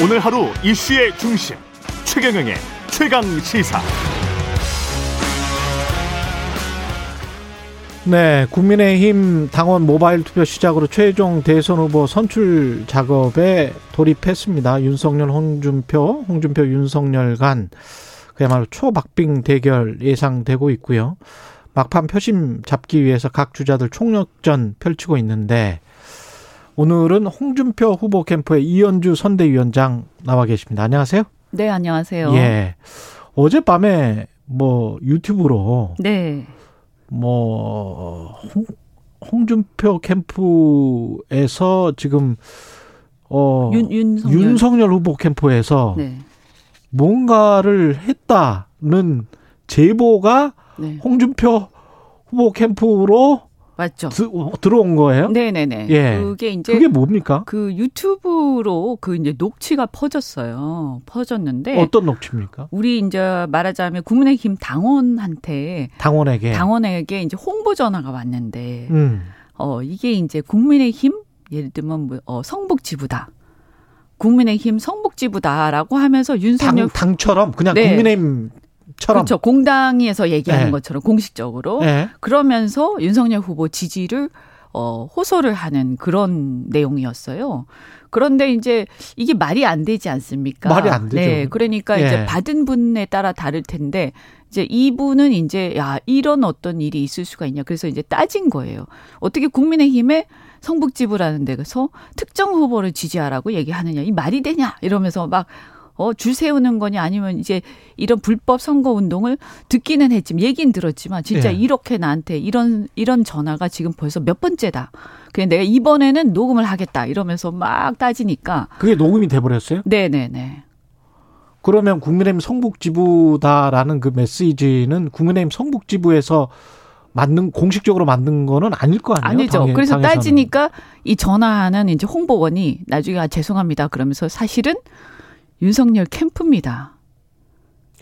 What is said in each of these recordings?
오늘 하루 이슈의 중심 최경영의 최강 시사. 네, 국민의힘 당원 모바일 투표 시작으로 최종 대선 후보 선출 작업에 돌입했습니다. 윤석열, 홍준표, 홍준표, 윤석열 간 그야말로 초박빙 대결 예상되고 있고요. 막판 표심 잡기 위해서 각 주자들 총력전 펼치고 있는데 오늘은 홍준표 후보 캠프의 이현주 선대위원장 나와 계십니다. 안녕하세요. 네, 안녕하세요. 예. 어젯밤에 뭐 유튜브로 네. 뭐 홍, 홍준표 캠프에서 지금 어 윤, 윤석열. 윤석열 후보 캠프에서 네. 뭔가를 했다는 제보가 네. 홍준표 후보 캠프로 맞죠. 드, 들어온 거예요? 네, 네, 네. 예. 그게 이제 그게 뭡니까? 그 유튜브로 그 이제 녹취가 퍼졌어요. 퍼졌는데 어떤 녹취입니까? 우리 이제 말하자면 국민의힘 당원한테 당원에게. 당원에게 이제 홍보 전화가 왔는데 음. 어 이게 이제 국민의힘 예를 들면 뭐 어, 성북지부다. 국민의힘 성북지부다라고 하면서 윤석열 당, 당처럼 그냥 네. 국민의힘 처럼. 그렇죠. 공당에서 얘기하는 네. 것처럼 공식적으로 예. 그러면서 윤석열 후보 지지를 어, 호소를 하는 그런 내용이었어요. 그런데 이제 이게 말이 안 되지 않습니까? 말이 안 되죠. 네. 그러니까 예. 이제 받은 분에 따라 다를 텐데 이제 이분은 이제 야, 이런 어떤 일이 있을 수가 있냐. 그래서 이제 따진 거예요. 어떻게 국민의힘에 성북지부라는 데서 특정 후보를 지지하라고 얘기하느냐. 이 말이 되냐. 이러면서 막 어, 줄 세우는 거냐 아니면 이제 이런 불법 선거 운동을 듣기는 했지만 얘기는 들었지만 진짜 예. 이렇게 나한테 이런 이런 전화가 지금 벌써 몇 번째다. 그냥 내가 이번에는 녹음을 하겠다 이러면서 막 따지니까 그게 녹음이 돼 버렸어요? 네 네 네. 그러면 국민의힘 성북지부다라는 그 메시지는 국민의힘 성북지부에서 만든 공식적으로 만든 거는 아닐 거 아니에요? 아니죠. 당에- 그래서 당에서는. 따지니까 이 전화하는 이제 홍보원이 나중에 아, 죄송합니다. 그러면서 사실은 윤석열 캠프입니다.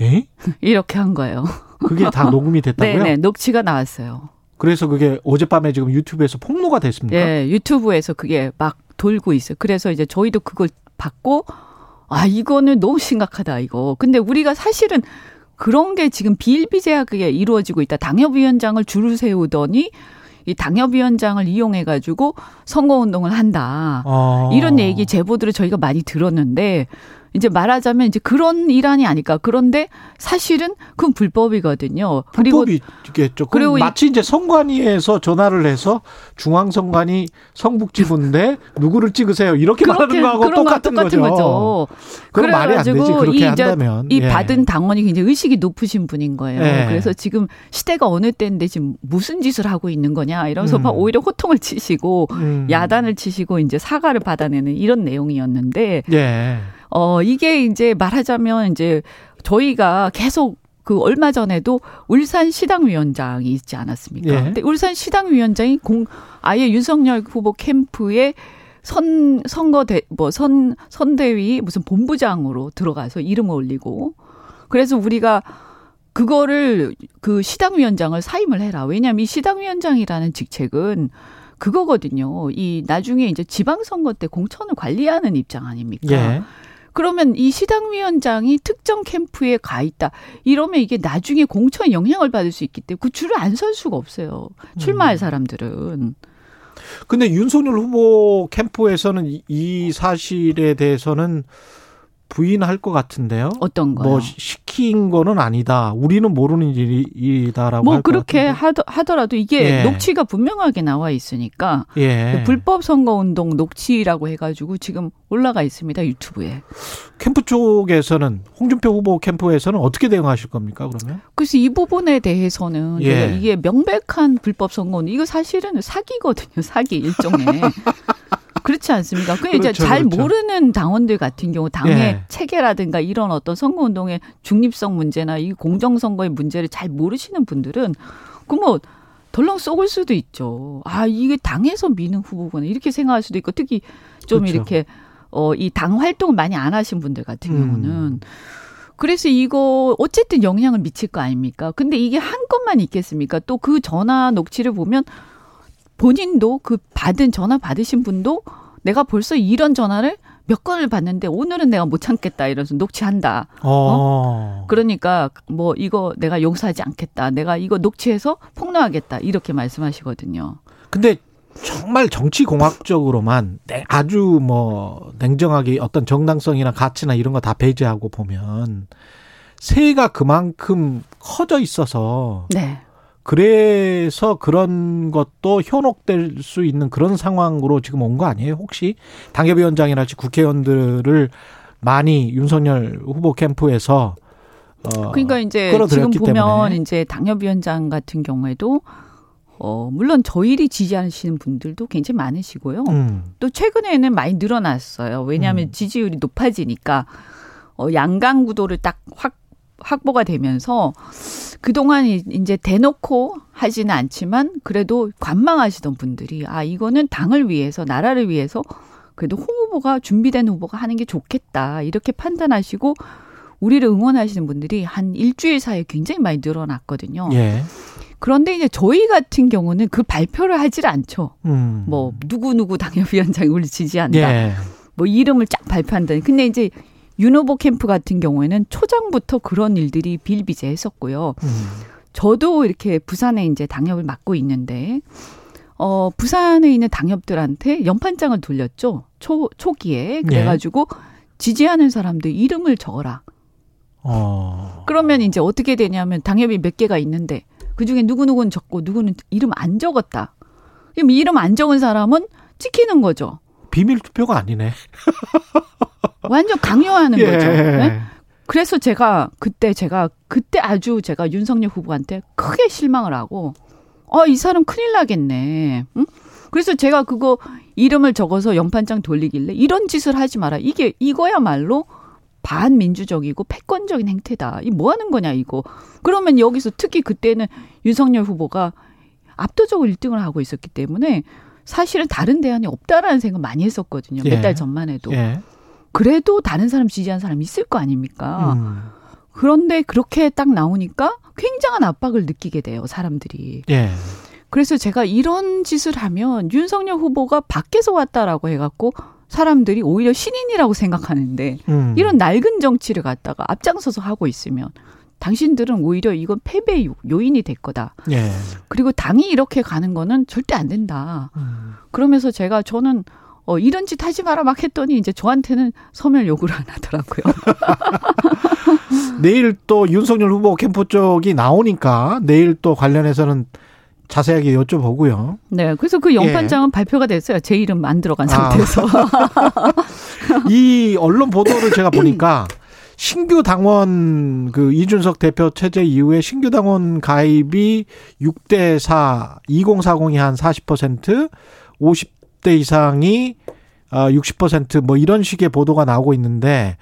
예? 이렇게 한 거예요. 그게 다 녹음이 됐다고요? 네네. 녹취가 나왔어요. 그래서 그게 어젯밤에 지금 유튜브에서 폭로가 됐습니까? 예, 유튜브에서 그게 막 돌고 있어요. 그래서 이제 저희도 그걸 받고 아 이거는 너무 심각하다 이거. 근데 우리가 사실은 그런 게 지금 비일비재하게 이루어지고 있다. 당협위원장을 줄을 세우더니 이 당협위원장을 이용해 가지고 선거운동을 한다. 어. 이런 얘기 제보들을 저희가 많이 들었는데 이제 말하자면 이제 그런 일환이 아닐까. 그런데 사실은 그건 불법이거든요. 그리고 불법이겠죠. 그리고 마치 이제 선관위에서 전화를 해서 중앙선관위 성북지부인데 누구를 찍으세요 이렇게 말하는 거하고 똑같은, 똑같은 거죠. 그럼 말이 안 되지 그렇게 이 한다면. 이 예. 받은 당원이 굉장히 의식이 높으신 분인 거예요. 예. 그래서 지금 시대가 어느 때인데 지금 무슨 짓을 하고 있는 거냐 이러면서 음. 막 오히려 호통을 치시고 음. 야단을 치시고 이제 사과를 받아내는 이런 내용이었는데 예. 어 이게 이제 말하자면 이제 저희가 계속 그 얼마 전에도 울산 시당위원장이 있지 않았습니까? 예. 근데 울산 시당위원장이 공 아예 윤석열 후보 캠프에 선 선거대 뭐 선 선대위 무슨 본부장으로 들어가서 이름을 올리고 그래서 우리가 그거를 그 시당위원장을 사임을 해라. 왜냐하면 이 시당위원장이라는 직책은 그거거든요. 이 나중에 이제 지방선거 때 공천을 관리하는 입장 아닙니까? 예. 그러면 이 시당위원장이 특정 캠프에 가 있다. 이러면 이게 나중에 공천에 영향을 받을 수 있기 때문에 그 줄을 안 설 수가 없어요. 음. 출마할 사람들은. 근데 윤석열 후보 캠프에서는 이- 이 사실에 대해서는 부인할 것 같은데요. 어떤 거요? 뭐 시- 시킨 거는 아니다. 우리는 모르는 일이다라고 뭐 그렇게. 하더, 하더라도 이게 예. 녹취가 분명하게 나와 있으니까 예. 불법 선거 운동 녹취라고 해가지고 지금 올라가 있습니다 유튜브에. 캠프 쪽에서는 홍준표 후보 캠프에서는 어떻게 대응하실 겁니까? 그러면? 그래서 이 부분에 대해서는 예. 이게 명백한 불법 선거운동 이거 사실은 사기거든요 사기 일종의. 그렇지 않습니까? 그 이제 그렇죠, 잘 그렇죠. 모르는 당원들 같은 경우 당의 예. 체계라든가 이런 어떤 선거 운동의 중립성 문제나 이 공정 선거의 문제를 잘 모르시는 분들은 그뭐 덜렁 쏘을 수도 있죠. 아 이게 당에서 미는 후보구나 이렇게 생각할 수도 있고 특히 좀 그렇죠. 이렇게 어 이 당 활동을 많이 안 하신 분들 같은 음. 경우는 그래서 이거 어쨌든 영향을 미칠 거 아닙니까? 근데 이게 한 건만 있겠습니까? 또 그 전화 녹취를 보면 본인도 그 받은 전화 받으신 분도 내가 벌써 이런 전화를 몇 건을 봤는데 오늘은 내가 못 참겠다 이러면서 녹취한다. 어. 그러니까 뭐 이거 내가 용서하지 않겠다. 내가 이거 녹취해서 폭로하겠다. 이렇게 말씀하시거든요. 근데 정말 정치 공학적으로만 네, 아주 뭐 냉정하게 어떤 정당성이나 가치나 이런 거 다 배제하고 보면 세가 그만큼 커져 있어서 네. 그래서 그런 것도 현혹될 수 있는 그런 상황으로 지금 온 거 아니에요? 혹시 당협위원장이나 국회의원들을 많이 윤석열 후보 캠프에서 어 그러니까 이제 지금 보면 때문에. 이제 당협위원장 같은 경우에도 어 물론 저희를 지지하시는 분들도 굉장히 많으시고요. 음. 또 최근에는 많이 늘어났어요. 왜냐하면 음. 지지율이 높아지니까 어 양강 구도를 딱 확 확보가 되면서 그동안 이- 이제 대놓고 하지는 않지만 그래도 관망하시던 분들이 아 이거는 당을 위해서 나라를 위해서 그래도 홍 후보가 준비된 후보가 하는 게 좋겠다 이렇게 판단하시고 우리를 응원하시는 분들이 한 일주일 사이에 굉장히 많이 늘어났거든요. 예. 그런데 이제 저희 같은 경우는 그 발표를 하질 않죠. 음. 뭐 누구 누구 당협위원장이 우리 지지한다. 예. 뭐 이름을 쫙 발표한다. 근데 이제 윤 후보 캠프 같은 경우에는 초장부터 그런 일들이 비일비재했었고요. 음. 저도 이렇게 부산에 이제 당협을 맡고 있는데 어 부산에 있는 당협들한테 연판장을 돌렸죠. 초 초기에 그래가지고 지지하는 사람들 이름을 적어라. 어. 그러면 이제 어떻게 되냐면 당협이 몇 개가 있는데 그 중에 누구 누구는 적고 누구는 이름 안 적었다. 그럼 이름 안 적은 사람은 찍히는 거죠. 비밀 투표가 아니네. 완전 강요하는 예. 거죠. 네? 그래서 제가 그때 제가 그때 아주 제가 윤석열 후보한테 크게 실망을 하고 어 이 사람 큰일 나겠네. 응? 그래서 제가 그거 이름을 적어서 연판장 돌리길래 이런 짓을 하지 마라. 이게 이거야말로 반민주적이고 패권적인 행태다. 이 뭐 하는 거냐 이거. 그러면 여기서 특히 그때는 윤석열 후보가 압도적으로 1등을 하고 있었기 때문에 사실은 다른 대안이 없다라는 생각 많이 했었거든요. 예. 몇달 전만 해도. 예. 그래도 다른 사람 지지한 사람이 있을 거 아닙니까? 음. 그런데 그렇게 딱 나오니까 굉장한 압박을 느끼게 돼요, 사람들이. 예. 그래서 제가 이런 짓을 하면 윤석열 후보가 밖에서 왔다라고 해갖고 사람들이 오히려 신인이라고 생각하는데 음. 이런 낡은 정치를 갖다가 앞장서서 하고 있으면 당신들은 오히려 이건 패배 요- 요인이 될 거다. 예. 그리고 당이 이렇게 가는 거는 절대 안 된다. 음. 그러면서 제가 저는 어, 이런 짓 하지 마라 막 했더니 이제 저한테는 서면 요구를 안 하더라고요. 내일 또 윤석열 후보 캠프 쪽이 나오니까 내일 또 관련해서는 자세하게 여쭤보고요. 네. 그래서 그 연판장은 발표가 됐어요. 제 이름 안 들어간 예. 아. 상태에서. 이 언론 보도를 제가 보니까 신규 당원 그 이준석 대표 체제 이후에 신규 당원 가입이 6대 4, 2040이 한 40%, 50 대 이상이 아, 60%뭐 이런 식의 보도가 나오고 있는데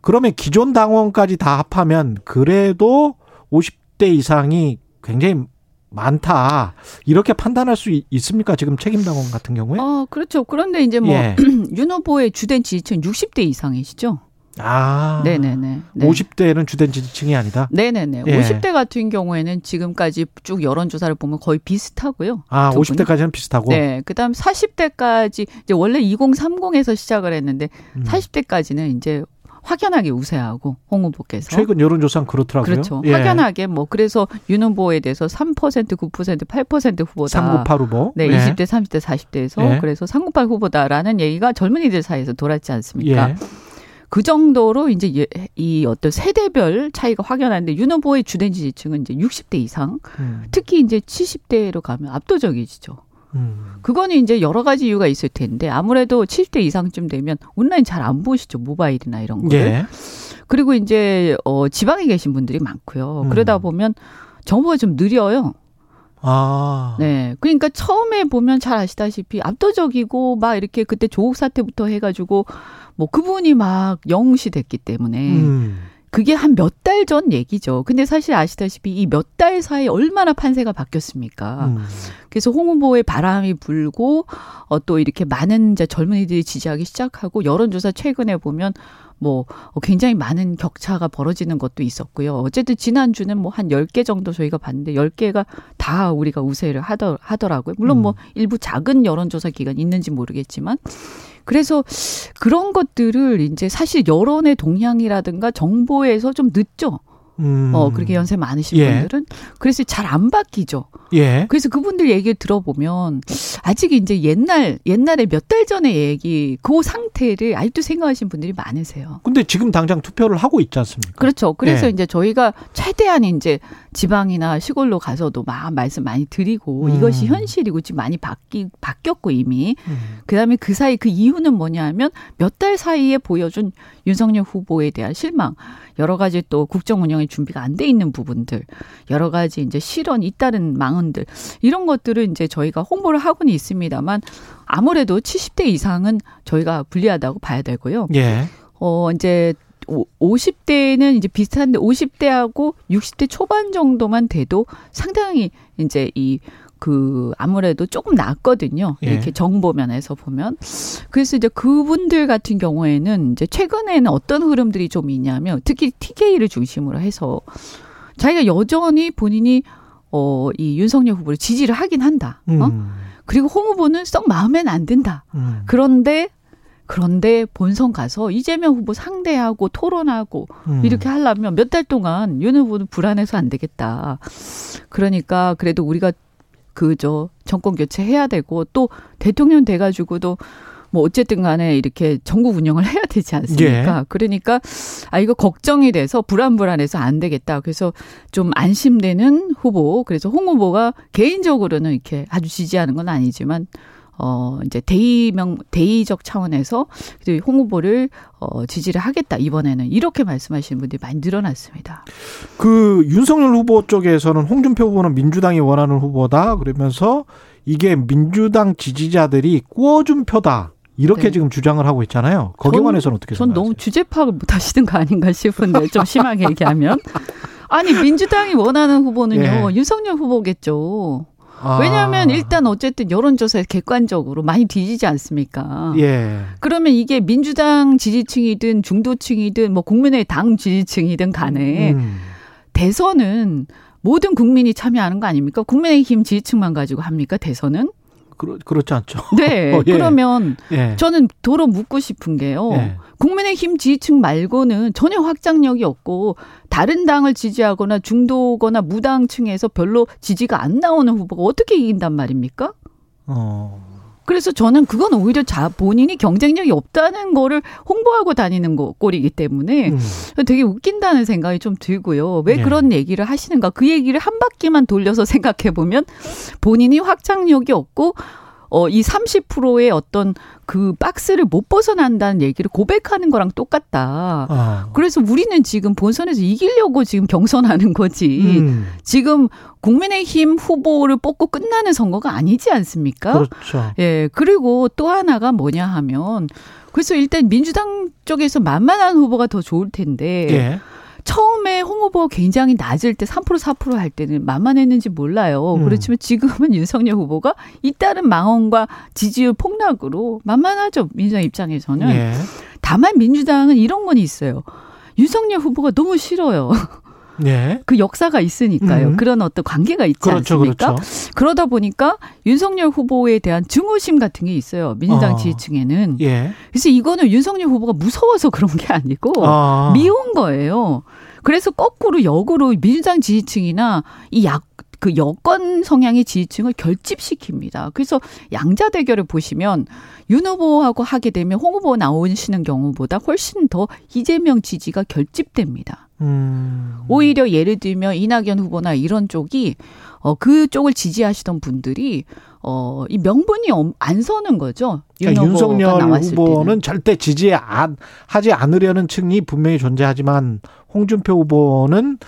그러면 기존 당원까지 다 합하면 그래도 50대 이상이 굉장히 많다. 이렇게 판단할 수 있- 있습니까? 지금 책임 당원 같은 경우에? 어, 그렇죠. 그런데 이제 뭐, 예. 윤 후보의 주된 지지층 60대 이상이시죠? 아. 네네네. 네. 50대는 주된 지지층이 아니다. 네네네. 예. 50대 같은 경우에는 지금까지 쭉 여론조사를 보면 거의 비슷하고요. 아, 두 분이. 50대까지는 비슷하고. 네. 그 다음 40대까지, 이제 원래 2030에서 시작을 했는데, 음. 40대까지는 이제 확연하게 우세하고, 홍 후보께서. 최근 여론조사는 그렇더라고요. 그렇죠. 예. 확연하게 뭐, 그래서 윤 후보에 대해서 3%, 9%, 8% 후보다. 398 후보. 네, 예. 20대, 30대, 40대에서 예. 그래서 398 후보다라는 얘기가 젊은이들 사이에서 돌았지 않습니까? 예. 그 정도로 이제 예- 이 어떤 세대별 차이가 확연한데 윤 후보의 주된 지지층은 이제 60대 이상, 음. 특히 이제 70대로 가면 압도적이죠. 음. 그거는 이제 여러 가지 이유가 있을 텐데 아무래도 70대 이상쯤 되면 온라인 잘 안 보시죠 모바일이나 이런 거를. 예. 그리고 이제 어 지방에 계신 분들이 많고요. 음. 그러다 보면 정보가 좀 느려요. 아. 네. 그러니까 처음에 보면 잘 아시다시피 압도적이고 막 이렇게 그때 조국 사태부터 해가지고 뭐 그분이 막 영웅시 됐기 때문에 음. 그게 한 몇 달 전 얘기죠. 근데 사실 아시다시피 이 몇 달 사이에 얼마나 판세가 바뀌었습니까? 음. 그래서 홍 후보의 바람이 불고 어, 또 이렇게 많은 이제 젊은이들이 지지하기 시작하고 여론조사 최근에 보면 뭐 굉장히 많은 격차가 벌어지는 것도 있었고요. 어쨌든 지난주는 뭐 한 10개 정도 저희가 봤는데 10개가 다 우리가 우세를 하더, 하더라고요. 물론 뭐 음. 일부 작은 여론조사 기관이 있는지 모르겠지만 그래서 그런 것들을 이제 사실 여론의 동향이라든가 정보에서 좀 늦죠. 음. 어, 그렇게 연세 많으신 예. 분들은. 그래서 잘 안 바뀌죠. 예. 그래서 그분들 얘기 들어보면 아직 이제 옛날, 옛날에 몇 달 전의 얘기, 그 상태를 아직도 생각하시는 분들이 많으세요. 근데 지금 당장 투표를 하고 있지 않습니까? 그렇죠. 그래서 예. 이제 저희가 최대한 이제 지방이나 시골로 가서도 막 말씀 많이 드리고 음. 이것이 현실이고 지금 많이 바뀌, 바뀌었고 이미. 음. 그 다음에 그 사이 그 이유는 뭐냐 하면 몇 달 사이에 보여준 윤석열 후보에 대한 실망, 여러 가지 또 국정 운영의 준비가 안 돼 있는 부분들, 여러 가지 이제 실언, 잇따른 망언들, 이런 것들을 이제 저희가 홍보를 하고는 있습니다만 아무래도 70대 이상은 저희가 불리하다고 봐야 되고요. 예. 어, 이제 50대는 이제 비슷한데 50대하고 60대 초반 정도만 돼도 상당히 이제 이 그 아무래도 조금 낫거든요. 예. 이렇게 정보 면에서 보면. 그래서 이제 그분들 같은 경우에는 이제 최근에는 어떤 흐름들이 좀 있냐면 특히 TK를 중심으로 해서 자기가 여전히 본인이 어, 이 윤석열 후보를 지지를 하긴 한다. 어? 음. 그리고 홍 후보는 썩 마음에는 안 든다. 음. 그런데 그런데 본선 가서 이재명 후보 상대하고 토론하고 음. 이렇게 하려면 몇 달 동안 윤 후보는 불안해서 안 되겠다. 그러니까 그래도 우리가 그저 정권 교체해야 되고 또 대통령 돼 가지고도 뭐 어쨌든 간에 이렇게 전국 운영을 해야 되지 않습니까? 예. 그러니까 아 이거 걱정이 돼서 불안불안해서 안 되겠다. 그래서 좀 안심되는 후보. 그래서 홍 후보가 개인적으로는 이렇게 아주 지지하는 건 아니지만 어 이제 대의명 대의적 차원에서 홍 후보를 어 지지를 하겠다 이번에는 이렇게 말씀하시는 분들이 많이 늘어났습니다. 그 윤석열 후보 쪽에서는 홍준표 후보는 민주당이 원하는 후보다 그러면서 이게 민주당 지지자들이 꾸어준 표다. 이렇게 네. 지금 주장을 하고 있잖아요. 거기에 전- 관해서는 어떻게 전 생각하세요? 너무 주제 파악을 못 하시는 거 아닌가 싶은데 좀 심하게 얘기하면 아니 민주당이 원하는 후보는요 예. 윤석열 후보겠죠. 아. 왜냐하면 일단 어쨌든 여론조사에 객관적으로 많이 뒤지지 않습니까? 예. 그러면 이게 민주당 지지층이든 중도층이든 뭐 국민의 당 지지층이든 간에 음. 대선은 모든 국민이 참여하는 거 아닙니까? 국민의힘 지지층만 가지고 합니까? 대선은? 그렇 그렇지 않죠. 네. 어, 예. 그러면 예. 저는 도로 묻고 싶은 게요. 예. 국민의힘 지지층 말고는 전혀 확장력이 없고 다른 당을 지지하거나 중도거나 무당층에서 별로 지지가 안 나오는 후보가 어떻게 이긴단 말입니까? 어. 그래서 저는 그건 오히려 자 본인이 경쟁력이 없다는 거를 홍보하고 다니는 거 꼴이기 때문에 음. 되게 웃긴다는 생각이 좀 들고요. 왜 네. 그런 얘기를 하시는가? 그 얘기를 한 바퀴만 돌려서 생각해 보면 본인이 확장력이 없고 어, 이 30%의 어떤 그 박스를 못 벗어난다는 얘기를 고백하는 거랑 똑같다. 아. 그래서 우리는 지금 본선에서 이기려고 지금 경선하는 거지. 음. 지금 국민의힘 후보를 뽑고 끝나는 선거가 아니지 않습니까? 그렇죠. 예, 그리고 또 하나가 뭐냐 하면 그래서 일단 민주당 쪽에서 만만한 후보가 더 좋을 텐데 예. 처음에 홍 후보 굉장히 낮을 때 3% 4%할 때는 만만했는지 몰라요. 음. 그렇지만 지금은 윤석열 후보가 잇따른 망언과 지지율 폭락으로 만만하죠. 민주당 입장에서는. 예. 다만 민주당은 이런 건 있어요. 윤석열 후보가 너무 싫어요. 예. 그 역사가 있으니까요. 음. 그런 어떤 관계가 있지 그렇죠, 않습니까? 그렇죠. 그러다 보니까 윤석열 후보에 대한 증오심 같은 게 있어요. 민주당 어. 지지층에는. 예. 그래서 이거는 윤석열 후보가 무서워서 그런 게 아니고 아. 미운 거예요. 그래서 거꾸로 역으로 민주당 지지층이나 이 약, 그 여권 성향의 지지층을 결집시킵니다. 그래서 양자 대결을 보시면 윤 후보하고 하게 되면 홍 후보 나오시는 경우보다 훨씬 더 이재명 지지가 결집됩니다. 음. 오히려 예를 들면 이낙연 후보나 이런 쪽이 어 그 쪽을 지지하시던 분들이 어 이 명분이 엄- 안 서는 거죠. 윤 그러니까 윤석열 후보는 때는. 절대 지지 안, 하지 않으려는 층이 분명히 존재하지만 홍준표 후보는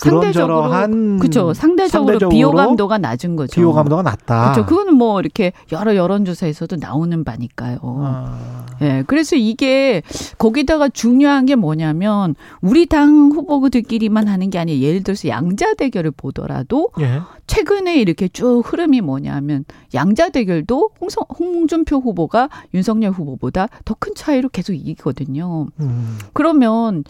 그런저런한 그렇죠. 상대적으로, 상대적으로, 비호감도가 낮은 거죠. 비호감도가 낮다. 그렇죠. 그거는 뭐 이렇게 여러 여론조사에서도 나오는 바니까요. 아. 예. 네, 그래서 이게 거기다가 중요한 게 뭐냐면 우리 당 후보들끼리만 하는 게 아니라 예를 들어서 양자 대결을 보더라도 예. 최근에 이렇게 쭉 흐름이 뭐냐면 양자 대결도 홍성, 홍준표 후보가 윤석열 후보보다 더 큰 차이로 계속 이기거든요. 음. 그러면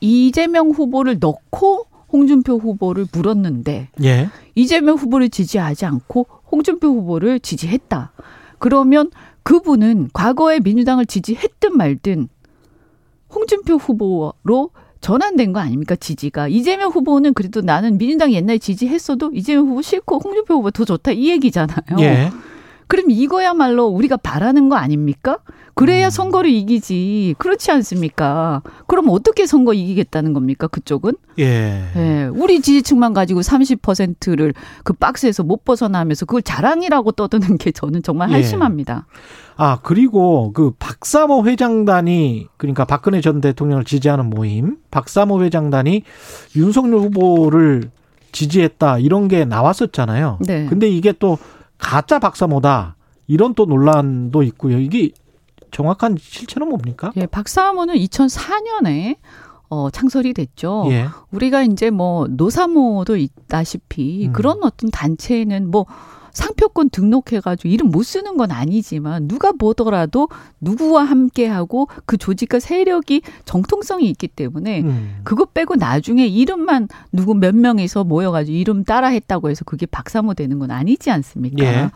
이재명 후보를 넣고 홍준표 후보를 물었는데 예. 이재명 후보를 지지하지 않고 홍준표 후보를 지지했다. 그러면 그분은 과거에 민주당을 지지했든 말든 홍준표 후보로 전환된 거 아닙니까 지지가 이재명 후보는 그래도 나는 민주당 옛날에 지지했어도 이재명 후보 싫고 홍준표 후보 더 좋다 이 얘기잖아요. 예. 그럼 이거야말로 우리가 바라는 거 아닙니까? 그래야 음. 선거를 이기지. 그렇지 않습니까? 그럼 어떻게 선거 이기겠다는 겁니까? 그쪽은? 예. 예. 우리 지지층만 가지고 30%를 그 박스에서 못 벗어나면서 그걸 자랑이라고 떠드는 게 저는 정말 예. 한심합니다. 예. 아, 그리고 그 박사모 회장단이 그러니까 박근혜 전 대통령을 지지하는 모임, 박사모 회장단이 윤석열 후보를 지지했다 이런 게 나왔었잖아요. 네. 근데 이게 또 가짜 박사모다. 이런 또 논란도 있고요. 이게 정확한 실체는 뭡니까? 예, 박사모는 2004년에 어, 창설이 됐죠. 예. 우리가 이제 뭐 노사모도 있다시피 음. 그런 어떤 단체는 뭐 상표권 등록해가지고 이름 못 쓰는 건 아니지만 누가 보더라도 누구와 함께하고 그 조직과 세력이 정통성이 있기 때문에 음. 그것 빼고 나중에 이름만 누구 몇 명이서 모여가지고 이름 따라했다고 해서 그게 박사모 되는 건 아니지 않습니까? 예.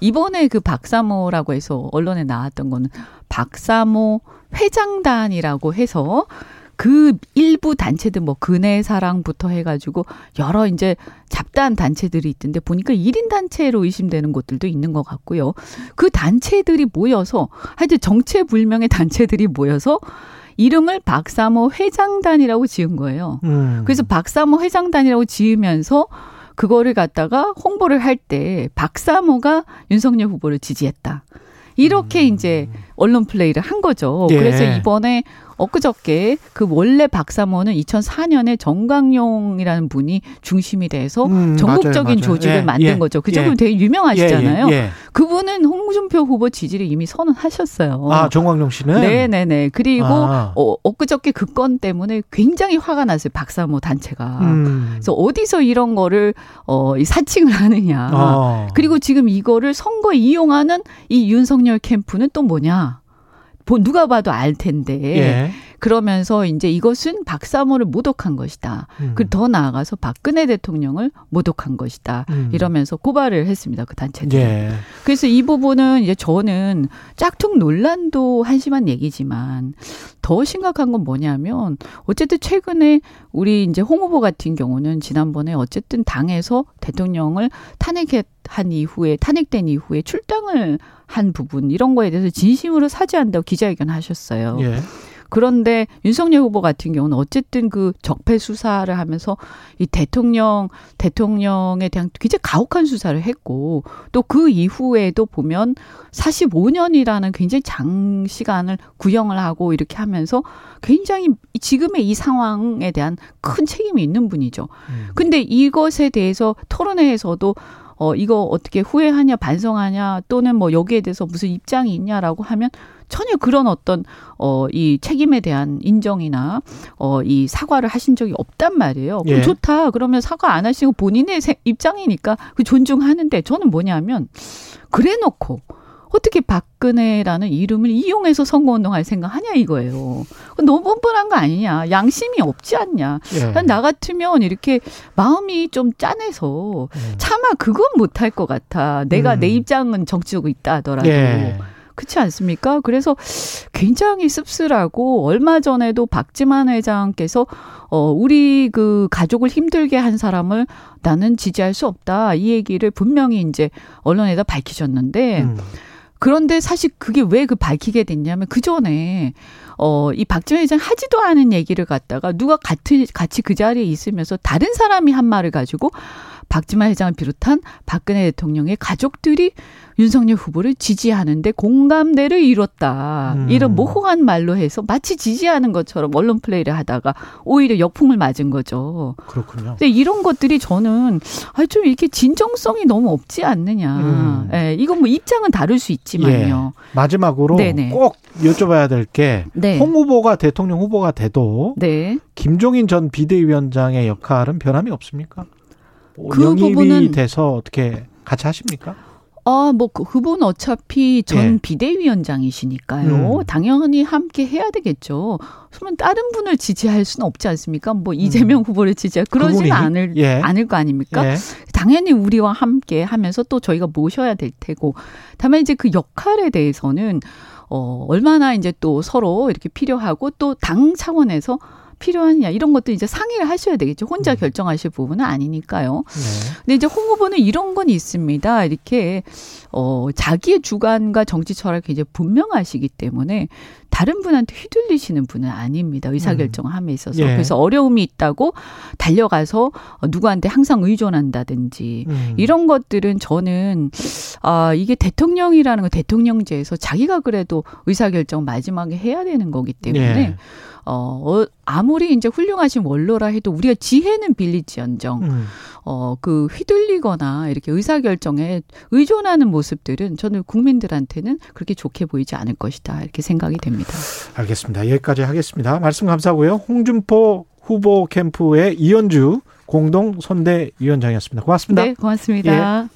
이번에 그 박사모라고 해서 언론에 나왔던 거는 박사모 회장단이라고 해서 그 일부 단체들 뭐 근혜 사랑부터 해가지고 여러 이제 잡다한 단체들이 있던데 보니까 1인 단체로 의심되는 곳들도 있는 것 같고요. 그 단체들이 모여서 하여튼 정체불명의 단체들이 모여서 이름을 박사모 회장단이라고 지은 거예요. 음. 그래서 박사모 회장단이라고 지으면서 그거를 갖다가 홍보를 할 때 박사모가 윤석열 후보를 지지했다. 이렇게 음. 이제 언론 플레이를 한 거죠. 예. 그래서 이번에 엊그저께 그 원래 박사모는 2004년에 정강용이라는 분이 중심이 돼서 음, 전국적인 맞아요, 맞아요. 조직을 예, 만든 예, 거죠. 그쪽은 예. 되게 유명하시잖아요. 예, 예, 예. 그분은 홍준표 후보 지지를 이미 선언하셨어요. 아, 정광용 씨는? 네네네. 그리고 아. 어, 엊그저께 그 건 때문에 굉장히 화가 났어요. 박사모 단체가. 음. 그래서 어디서 이런 거를 어, 사칭을 하느냐. 어. 그리고 지금 이거를 선거에 이용하는 이 윤석열 캠프는 또 뭐냐. 누가 봐도 알 텐데. 예. 그러면서 이제 이것은 박사모를 모독한 것이다. 음. 그리고 더 나아가서 박근혜 대통령을 모독한 것이다. 음. 이러면서 고발을 했습니다. 그 단체들. 예. 그래서 이 부분은 이제 저는 짝퉁 논란도 한심한 얘기지만 더 심각한 건 뭐냐면 어쨌든 최근에 우리 이제 홍 후보 같은 경우는 지난번에 어쨌든 당에서 대통령을 탄핵한 이후에 탄핵된 이후에 출당을 한 부분 이런 거에 대해서 진심으로 사죄한다고 기자회견 하셨어요. 예. 그런데 윤석열 후보 같은 경우는 어쨌든 그 적폐 수사를 하면서 이 대통령 대통령에 대한 굉장히 가혹한 수사를 했고 또 그 이후에도 보면 45년이라는 굉장히 장 시간을 구형을 하고 이렇게 하면서 굉장히 지금의 이 상황에 대한 큰 책임이 있는 분이죠. 음. 근데 이것에 대해서 토론회에서도 어, 이거 어떻게 후회하냐, 반성하냐, 또는 뭐 여기에 대해서 무슨 입장이 있냐라고 하면 전혀 그런 어떤 어 이 책임에 대한 인정이나 어 이 사과를 하신 적이 없단 말이에요. 그럼 예. 좋다. 그러면 사과 안 하시고 본인의 입장이니까 그 존중하는데 저는 뭐냐면 그래 놓고 어떻게 박근혜라는 이름을 이용해서 선거운동할 생각하냐 이거예요. 너무 뻔뻔한 거 아니냐. 양심이 없지 않냐. 예. 나 같으면 이렇게 마음이 좀 짠해서 예. 차마 그건 못할 것 같아. 내가 음. 내 입장은 정치적으로 있다 하더라도. 예. 그렇지 않습니까? 그래서 굉장히 씁쓸하고 얼마 전에도 박지만 회장께서 어 우리 그 가족을 힘들게 한 사람을 나는 지지할 수 없다 이 얘기를 분명히 이제 언론에다 밝히셨는데 음. 그런데 사실 그게 왜 그 밝히게 됐냐면 그 전에 어, 이 박지원 회장 하지도 않은 얘기를 갖다가 누가 같은, 같이 그 자리에 있으면서 다른 사람이 한 말을 가지고 박지만 회장을 비롯한 박근혜 대통령의 가족들이 윤석열 후보를 지지하는데 공감대를 이뤘다. 음. 이런 모호한 말로 해서 마치 지지하는 것처럼 언론 플레이를 하다가 오히려 역풍을 맞은 거죠. 그렇군요. 근데 이런 것들이 저는 아, 좀 이렇게 진정성이 너무 없지 않느냐. 음. 예, 이건 뭐 입장은 다를 수 있지만요. 마지막으로 네네. 꼭 여쭤봐야 될게 네. 홍 후보가 대통령 후보가 돼도 네. 김종인 전 비대위원장의 역할은 변함이 없습니까? 그 영입이 부분은- 돼서 어떻게 같이 하십니까? 아, 뭐, 그 후보는 어차피 전 예. 비대위원장이시니까요. 음. 당연히 함께 해야 되겠죠. 그러면 다른 분을 지지할 수는 없지 않습니까? 뭐, 이재명 후보를 지지할, 그러지는 음. 않을, 예. 않을 거 아닙니까? 예. 당연히 우리와 함께 하면서 또 저희가 모셔야 될 테고. 다만 이제 그 역할에 대해서는, 어, 얼마나 이제 또 서로 이렇게 필요하고 또 당 차원에서 필요하냐 이런 것도 이제 상의를 하셔야 되겠죠. 혼자 음. 결정하실 부분은 아니니까요. 네. 근데 이제 홍 후보는 이런 건 있습니다. 이렇게 어 자기의 주관과 정치 철학이 이제 분명하시기 때문에 다른 분한테 휘둘리시는 분은 아닙니다. 의사결정함에 있어서. 예. 그래서 어려움이 있다고 달려가서 어, 누구한테 항상 의존한다든지 음. 이런 것들은 저는 아 이게 대통령이라는 건 대통령제에서 자기가 그래도 의사결정 마지막에 해야 되는 거기 때문에 예. 어, 어 아무리 이제 훌륭하신 원로라 해도 우리가 지혜는 빌리지언정 음. 어, 그 휘둘리거나 이렇게 의사결정에 의존하는 모습들은 저는 국민들한테는 그렇게 좋게 보이지 않을 것이다. 이렇게 생각이 됩니다. 알겠습니다. 여기까지 하겠습니다. 말씀 감사하고요. 홍준포 후보 캠프의 이현주 공동 선대위원장이었습니다. 고맙습니다. 네, 고맙습니다.